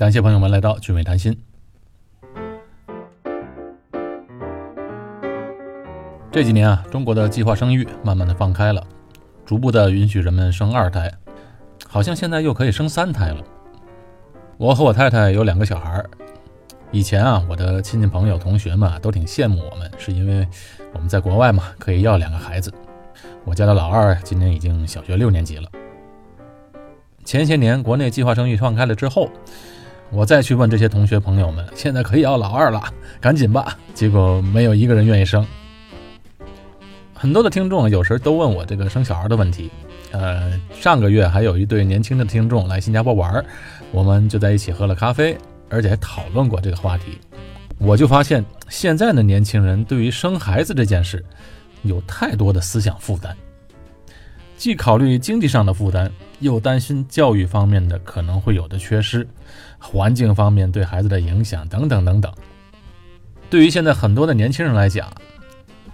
感谢朋友们来到聚美谈心。这几年啊，中国的计划生育慢慢的放开了，逐步的允许人们生二胎，好像现在又可以生三胎了。我和我太太有两个小孩儿，以前啊，我的亲戚朋友、同学们都挺羡慕我们，是因为我们在国外嘛，可以要两个孩子。我家的老二今年已经小学六年级了。前些年国内计划生育放开了之后，我再去问这些同学朋友们，现在可以要老二了，赶紧吧。结果没有一个人愿意生。很多的听众有时都问我这个生小孩的问题。呃，上个月还有一对年轻的听众来新加坡玩，我们就在一起喝了咖啡，而且还讨论过这个话题。我就发现现在的年轻人对于生孩子这件事。有太多的思想负担，既考虑经济上的负担，又担心教育方面的可能会有的缺失，环境方面对孩子的影响等等等等。对于现在很多的年轻人来讲，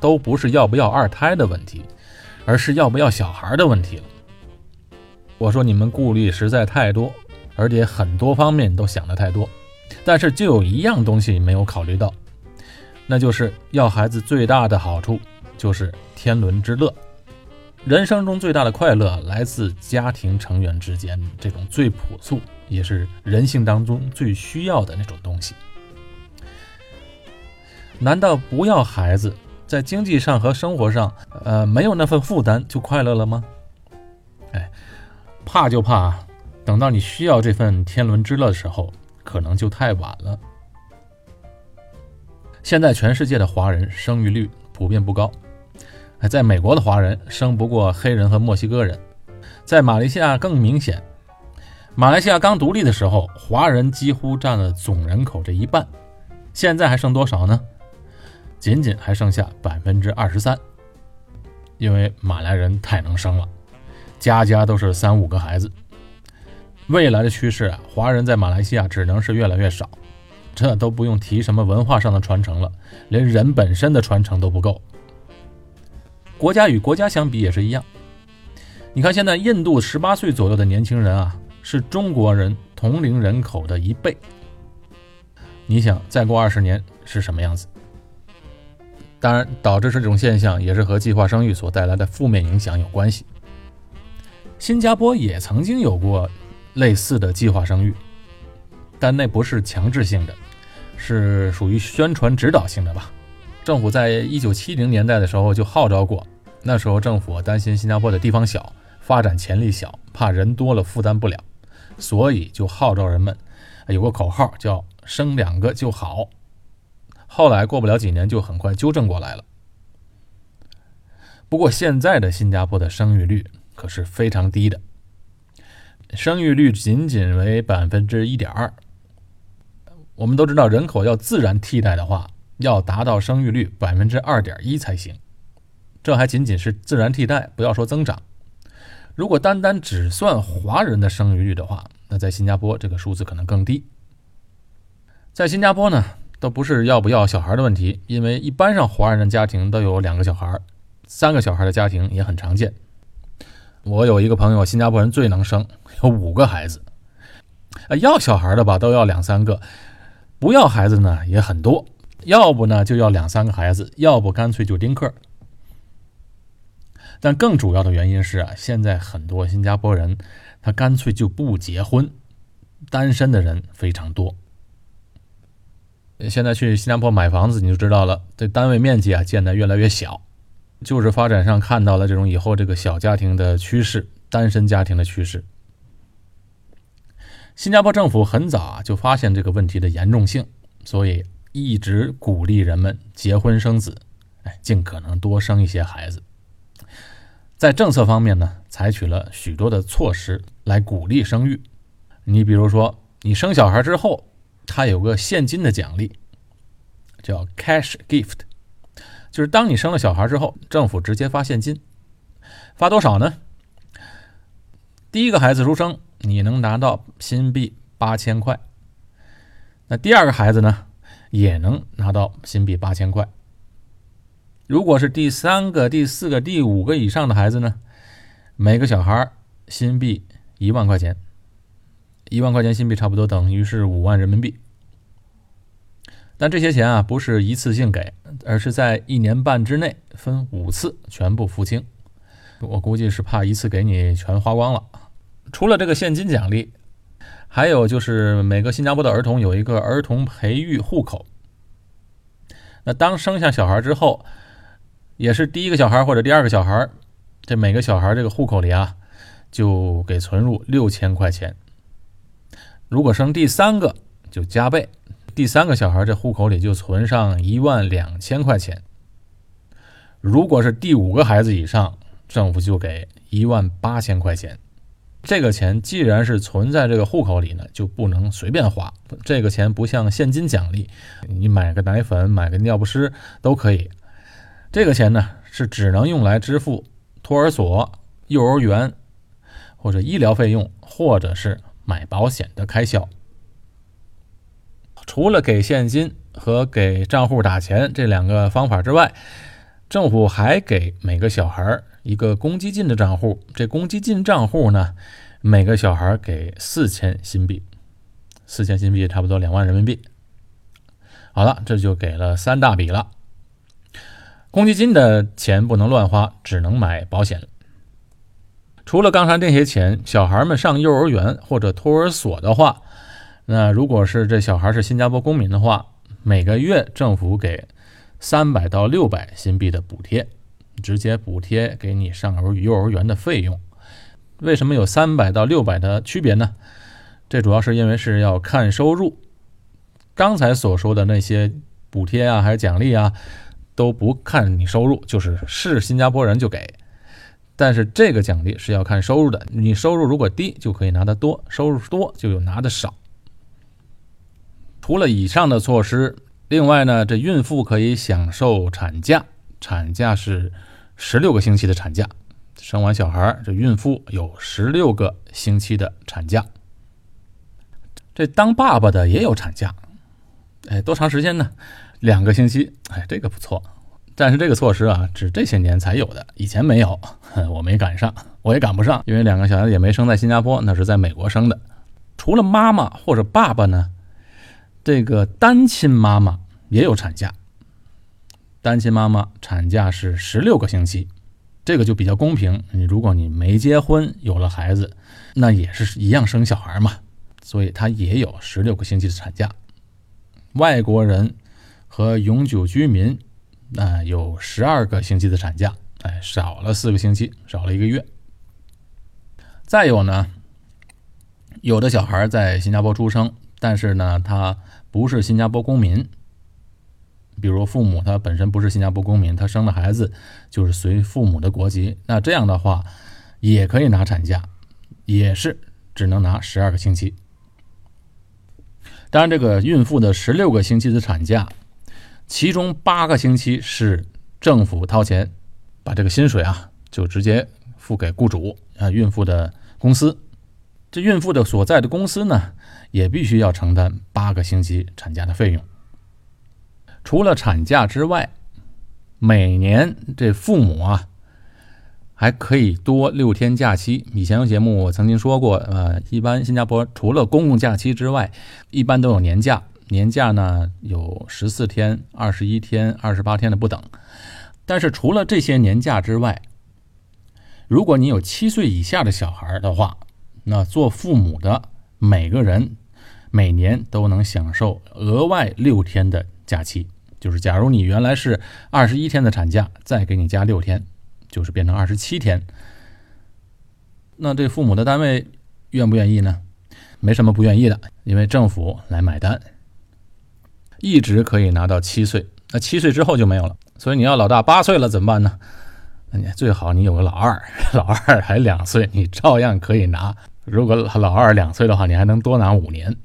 都不是要不要二胎的问题，而是要不要小孩的问题了。我说你们顾虑实在太多，而且很多方面都想的太多，但是就有一样东西没有考虑到，那就是要孩子最大的好处。就是天伦之乐，人生中最大的快乐来自家庭成员之间这种最朴素，也是人性当中最需要的那种东西。难道不要孩子，在经济上和生活上，呃，没有那份负担就快乐了吗？哎，怕就怕，等到你需要这份天伦之乐的时候，可能就太晚了。现在全世界的华人生育率普遍不高。在美国的华人生不过黑人和墨西哥人，在马来西亚更明显。马来西亚刚独立的时候，华人几乎占了总人口这一半，现在还剩多少呢？仅仅还剩下百分之二十三。因为马来人太能生了，家家都是三五个孩子。未来的趋势啊，华人在马来西亚只能是越来越少，这都不用提什么文化上的传承了，连人本身的传承都不够。国家与国家相比也是一样。你看，现在印度十八岁左右的年轻人啊，是中国人同龄人口的一倍。你想，再过二十年是什么样子？当然，导致这种现象也是和计划生育所带来的负面影响有关系。新加坡也曾经有过类似的计划生育，但那不是强制性的，是属于宣传指导性的吧。政府在一九七零年代的时候就号召过，那时候政府担心新加坡的地方小，发展潜力小，怕人多了负担不了，所以就号召人们有个口号叫“生两个就好”。后来过不了几年，就很快纠正过来了。不过现在的新加坡的生育率可是非常低的，生育率仅仅为百分之一点二。我们都知道，人口要自然替代的话。要达到生育率百分之二点一才行，这还仅仅是自然替代，不要说增长。如果单单只算华人的生育率的话，那在新加坡这个数字可能更低。在新加坡呢，都不是要不要小孩的问题，因为一般上华人的家庭都有两个小孩、三个小孩的家庭也很常见。我有一个朋友，新加坡人最能生，有五个孩子。要小孩的吧，都要两三个；不要孩子呢，也很多。要不呢就要两三个孩子，要不干脆就丁克。但更主要的原因是啊，现在很多新加坡人他干脆就不结婚，单身的人非常多。现在去新加坡买房子你就知道了，这单位面积啊建得越来越小，就是发展上看到了这种以后这个小家庭的趋势，单身家庭的趋势。新加坡政府很早就发现这个问题的严重性，所以。一直鼓励人们结婚生子，哎，尽可能多生一些孩子。在政策方面呢，采取了许多的措施来鼓励生育。你比如说，你生小孩之后，他有个现金的奖励，叫 cash gift，就是当你生了小孩之后，政府直接发现金，发多少呢？第一个孩子出生，你能拿到新币八千块。那第二个孩子呢？也能拿到新币八千块。如果是第三个、第四个、第五个以上的孩子呢？每个小孩新币一万块钱。一万块钱新币差不多等于是五万人民币。但这些钱啊，不是一次性给，而是在一年半之内分五次全部付清。我估计是怕一次给你全花光了。除了这个现金奖励，还有就是每个新加坡的儿童有一个儿童培育户口。那当生下小孩之后，也是第一个小孩或者第二个小孩，这每个小孩这个户口里啊，就给存入六千块钱。如果生第三个，就加倍。第三个小孩，这户口里就存上一万两千块钱。如果是第五个孩子以上，政府就给一万八千块钱。这个钱既然是存在这个户口里呢，就不能随便花。这个钱不像现金奖励，你买个奶粉、买个尿不湿都可以。这个钱呢，是只能用来支付托儿所、幼儿园或者医疗费用，或者是买保险的开销。除了给现金和给账户打钱这两个方法之外，政府还给每个小孩一个公积金的账户。这公积金账户呢，每个小孩给四千新币，四千新币差不多两万人民币。好了，这就给了三大笔了。公积金的钱不能乱花，只能买保险。除了刚才这些钱，小孩们上幼儿园或者托儿所的话。那如果是这小孩是新加坡公民的话，每个月政府给三百到六百新币的补贴，直接补贴给你上儿幼儿园的费用。为什么有三百到六百的区别呢？这主要是因为是要看收入。刚才所说的那些补贴啊，还是奖励啊，都不看你收入，就是是新加坡人就给。但是这个奖励是要看收入的，你收入如果低就可以拿得多，收入多就有拿的少。除了以上的措施，另外呢，这孕妇可以享受产假，产假是十六个星期的产假。生完小孩，这孕妇有十六个星期的产假。这当爸爸的也有产假，哎，多长时间呢？两个星期，哎，这个不错。但是这个措施啊，只这些年才有的，以前没有，我没赶上，我也赶不上，因为两个小孩子也没生在新加坡，那是在美国生的。除了妈妈或者爸爸呢？这个单亲妈妈也有产假，单亲妈妈产假是十六个星期，这个就比较公平。你如果你没结婚有了孩子，那也是一样生小孩嘛，所以他也有十六个星期的产假。外国人和永久居民那有十二个星期的产假，哎，少了四个星期，少了一个月。再有呢，有的小孩在新加坡出生，但是呢，他不是新加坡公民，比如父母他本身不是新加坡公民，他生的孩子就是随父母的国籍，那这样的话也可以拿产假，也是只能拿十二个星期。当然，这个孕妇的十六个星期的产假，其中八个星期是政府掏钱，把这个薪水啊就直接付给雇主啊，孕妇的公司。这孕妇的所在的公司呢，也必须要承担八个星期产假的费用。除了产假之外，每年这父母啊，还可以多六天假期。以前有节目我曾经说过，呃，一般新加坡除了公共假期之外，一般都有年假。年假呢有十四天、二十一天、二十八天的不等。但是除了这些年假之外，如果你有七岁以下的小孩的话，那做父母的每个人每年都能享受额外六天的假期，就是假如你原来是二十一天的产假，再给你加六天，就是变成二十七天。那这父母的单位愿不愿意呢？没什么不愿意的，因为政府来买单，一直可以拿到七岁。那七岁之后就没有了。所以你要老大八岁了怎么办呢？那你最好你有个老二，老二还两岁，你照样可以拿。如果老二两岁的话，你还能多拿五年。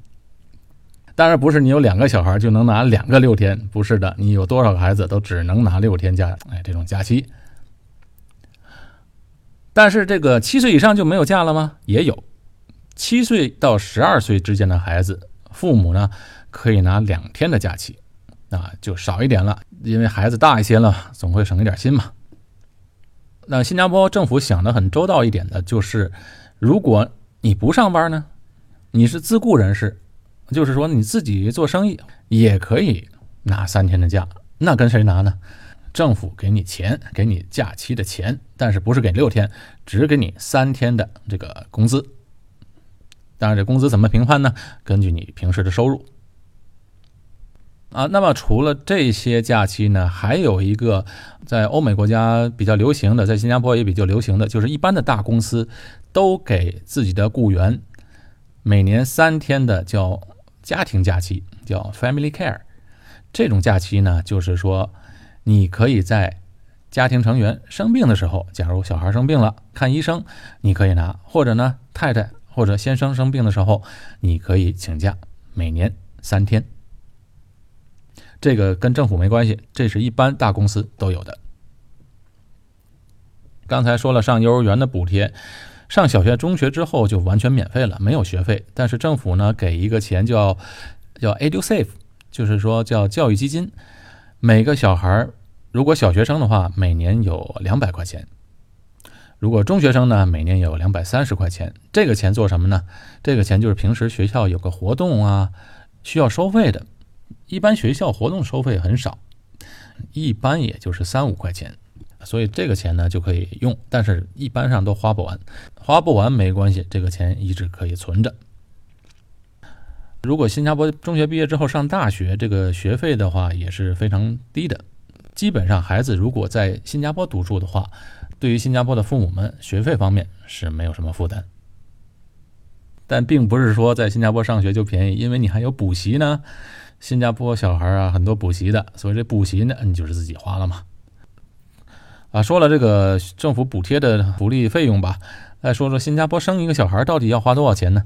当然不是你有两个小孩就能拿两个六天，不是的，你有多少个孩子都只能拿六天假，哎，这种假期。但是这个七岁以上就没有假了吗？也有，七岁到十二岁之间的孩子，父母呢可以拿两天的假期，啊，就少一点了，因为孩子大一些了，总会省一点心嘛。那新加坡政府想的很周到一点的就是，如果你不上班呢？你是自雇人士，就是说你自己做生意也可以拿三天的假。那跟谁拿呢？政府给你钱，给你假期的钱，但是不是给六天，只给你三天的这个工资。当然，这工资怎么评判呢？根据你平时的收入。啊，那么除了这些假期呢，还有一个在欧美国家比较流行的，在新加坡也比较流行的，就是一般的大公司都给自己的雇员每年三天的叫家庭假期，叫 Family Care。这种假期呢，就是说你可以在家庭成员生病的时候，假如小孩生病了看医生，你可以拿；或者呢，太太或者先生生病的时候，你可以请假，每年三天。这个跟政府没关系，这是一般大公司都有的。刚才说了上幼儿园的补贴，上小学、中学之后就完全免费了，没有学费。但是政府呢给一个钱叫叫 EduSave，就是说叫教育基金。每个小孩如果小学生的话，每年有两百块钱；如果中学生呢，每年有两百三十块钱。这个钱做什么呢？这个钱就是平时学校有个活动啊，需要收费的。一般学校活动收费很少，一般也就是三五块钱，所以这个钱呢就可以用，但是一般上都花不完，花不完没关系，这个钱一直可以存着。如果新加坡中学毕业之后上大学，这个学费的话也是非常低的，基本上孩子如果在新加坡读书的话，对于新加坡的父母们学费方面是没有什么负担。但并不是说在新加坡上学就便宜，因为你还有补习呢。新加坡小孩啊，很多补习的，所以这补习呢，你就是自己花了嘛。啊，说了这个政府补贴的福利费用吧，再说说新加坡生一个小孩到底要花多少钱呢？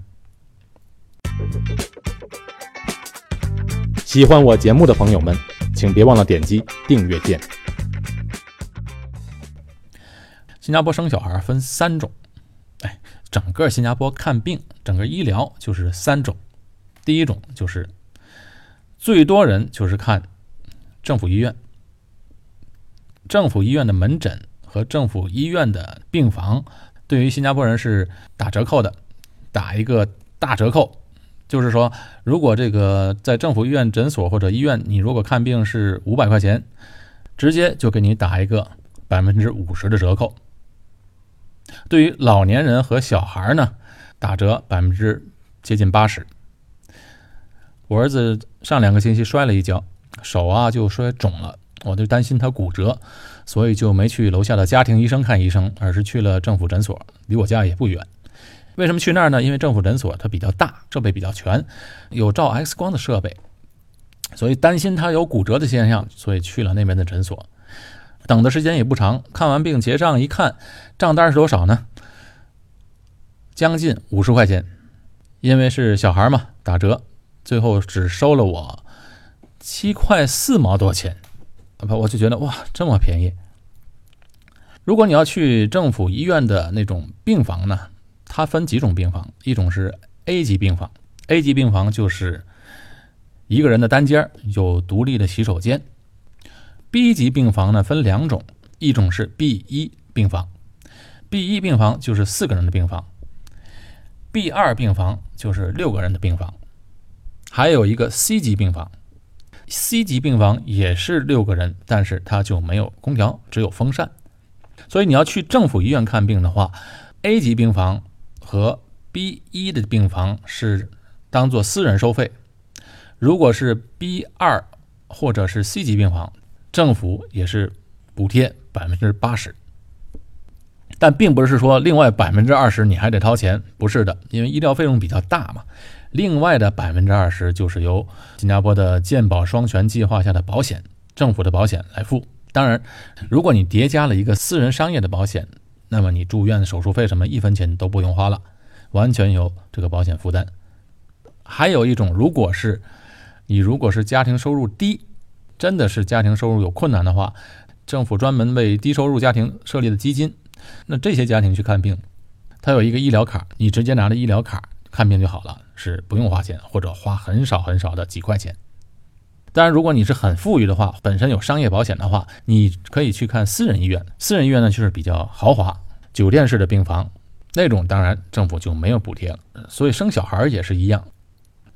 喜欢我节目的朋友们，请别忘了点击订阅键。新加坡生小孩分三种，哎，整个新加坡看病，整个医疗就是三种，第一种就是。最多人就是看政府医院，政府医院的门诊和政府医院的病房，对于新加坡人是打折扣的，打一个大折扣，就是说，如果这个在政府医院诊所或者医院，你如果看病是五百块钱，直接就给你打一个百分之五十的折扣。对于老年人和小孩呢，打折百分之接近八十。我儿子上两个星期摔了一跤，手啊就摔肿了，我就担心他骨折，所以就没去楼下的家庭医生看医生，而是去了政府诊所，离我家也不远。为什么去那儿呢？因为政府诊所它比较大，设备比较全，有照 X 光的设备，所以担心他有骨折的现象，所以去了那边的诊所。等的时间也不长，看完病结账一看，账单是多少呢？将近五十块钱，因为是小孩嘛，打折。最后只收了我七块四毛多钱，不，我就觉得哇，这么便宜。如果你要去政府医院的那种病房呢，它分几种病房，一种是 A 级病房，A 级病房就是一个人的单间，有独立的洗手间。B 级病房呢分两种，一种是 B 一病房，B 一病房就是四个人的病房，B 二病房就是六个人的病房。还有一个 C 级病房，C 级病房也是六个人，但是它就没有空调，只有风扇。所以你要去政府医院看病的话，A 级病房和 B 一的病房是当做私人收费。如果是 B 二或者是 C 级病房，政府也是补贴百分之八十。但并不是说另外百分之二十你还得掏钱，不是的，因为医疗费用比较大嘛。另外的百分之二十就是由新加坡的健保双全计划下的保险，政府的保险来付。当然，如果你叠加了一个私人商业的保险，那么你住院手术费什么一分钱都不用花了，完全由这个保险负担。还有一种，如果是你如果是家庭收入低，真的是家庭收入有困难的话，政府专门为低收入家庭设立的基金，那这些家庭去看病，他有一个医疗卡，你直接拿着医疗卡。看病就好了，是不用花钱，或者花很少很少的几块钱。当然，如果你是很富裕的话，本身有商业保险的话，你可以去看私人医院。私人医院呢，就是比较豪华，酒店式的病房，那种当然政府就没有补贴了。所以生小孩也是一样，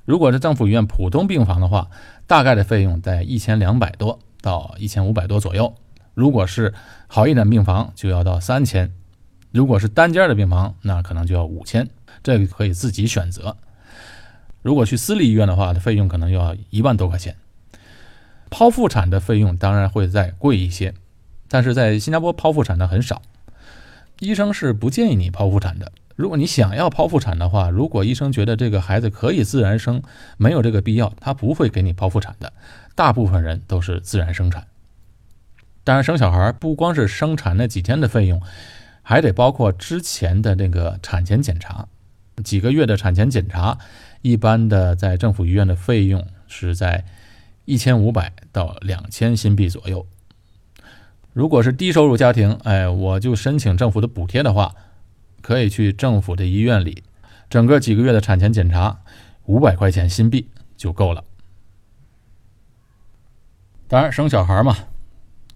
如果是政府医院普通病房的话，大概的费用在一千两百多到一千五百多左右；如果是好一点病房，就要到三千；如果是单间的病房，那可能就要五千。这个可以自己选择。如果去私立医院的话，费用可能要一万多块钱。剖腹产的费用当然会再贵一些，但是在新加坡剖腹产的很少，医生是不建议你剖腹产的。如果你想要剖腹产的话，如果医生觉得这个孩子可以自然生，没有这个必要，他不会给你剖腹产的。大部分人都是自然生产。当然，生小孩不光是生产那几天的费用，还得包括之前的那个产前检查，几个月的产前检查，一般的在政府医院的费用是在一千五百到两千新币左右。如果是低收入家庭，哎，我就申请政府的补贴的话。可以去政府的医院里，整个几个月的产前检查，五百块钱新币就够了。当然，生小孩嘛，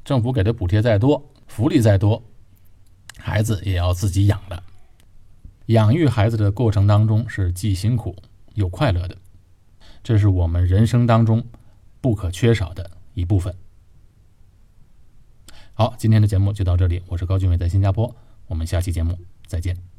政府给的补贴再多，福利再多，孩子也要自己养的。养育孩子的过程当中是既辛苦又快乐的，这是我们人生当中不可缺少的一部分。好，今天的节目就到这里，我是高俊伟，在新加坡，我们下期节目。再见。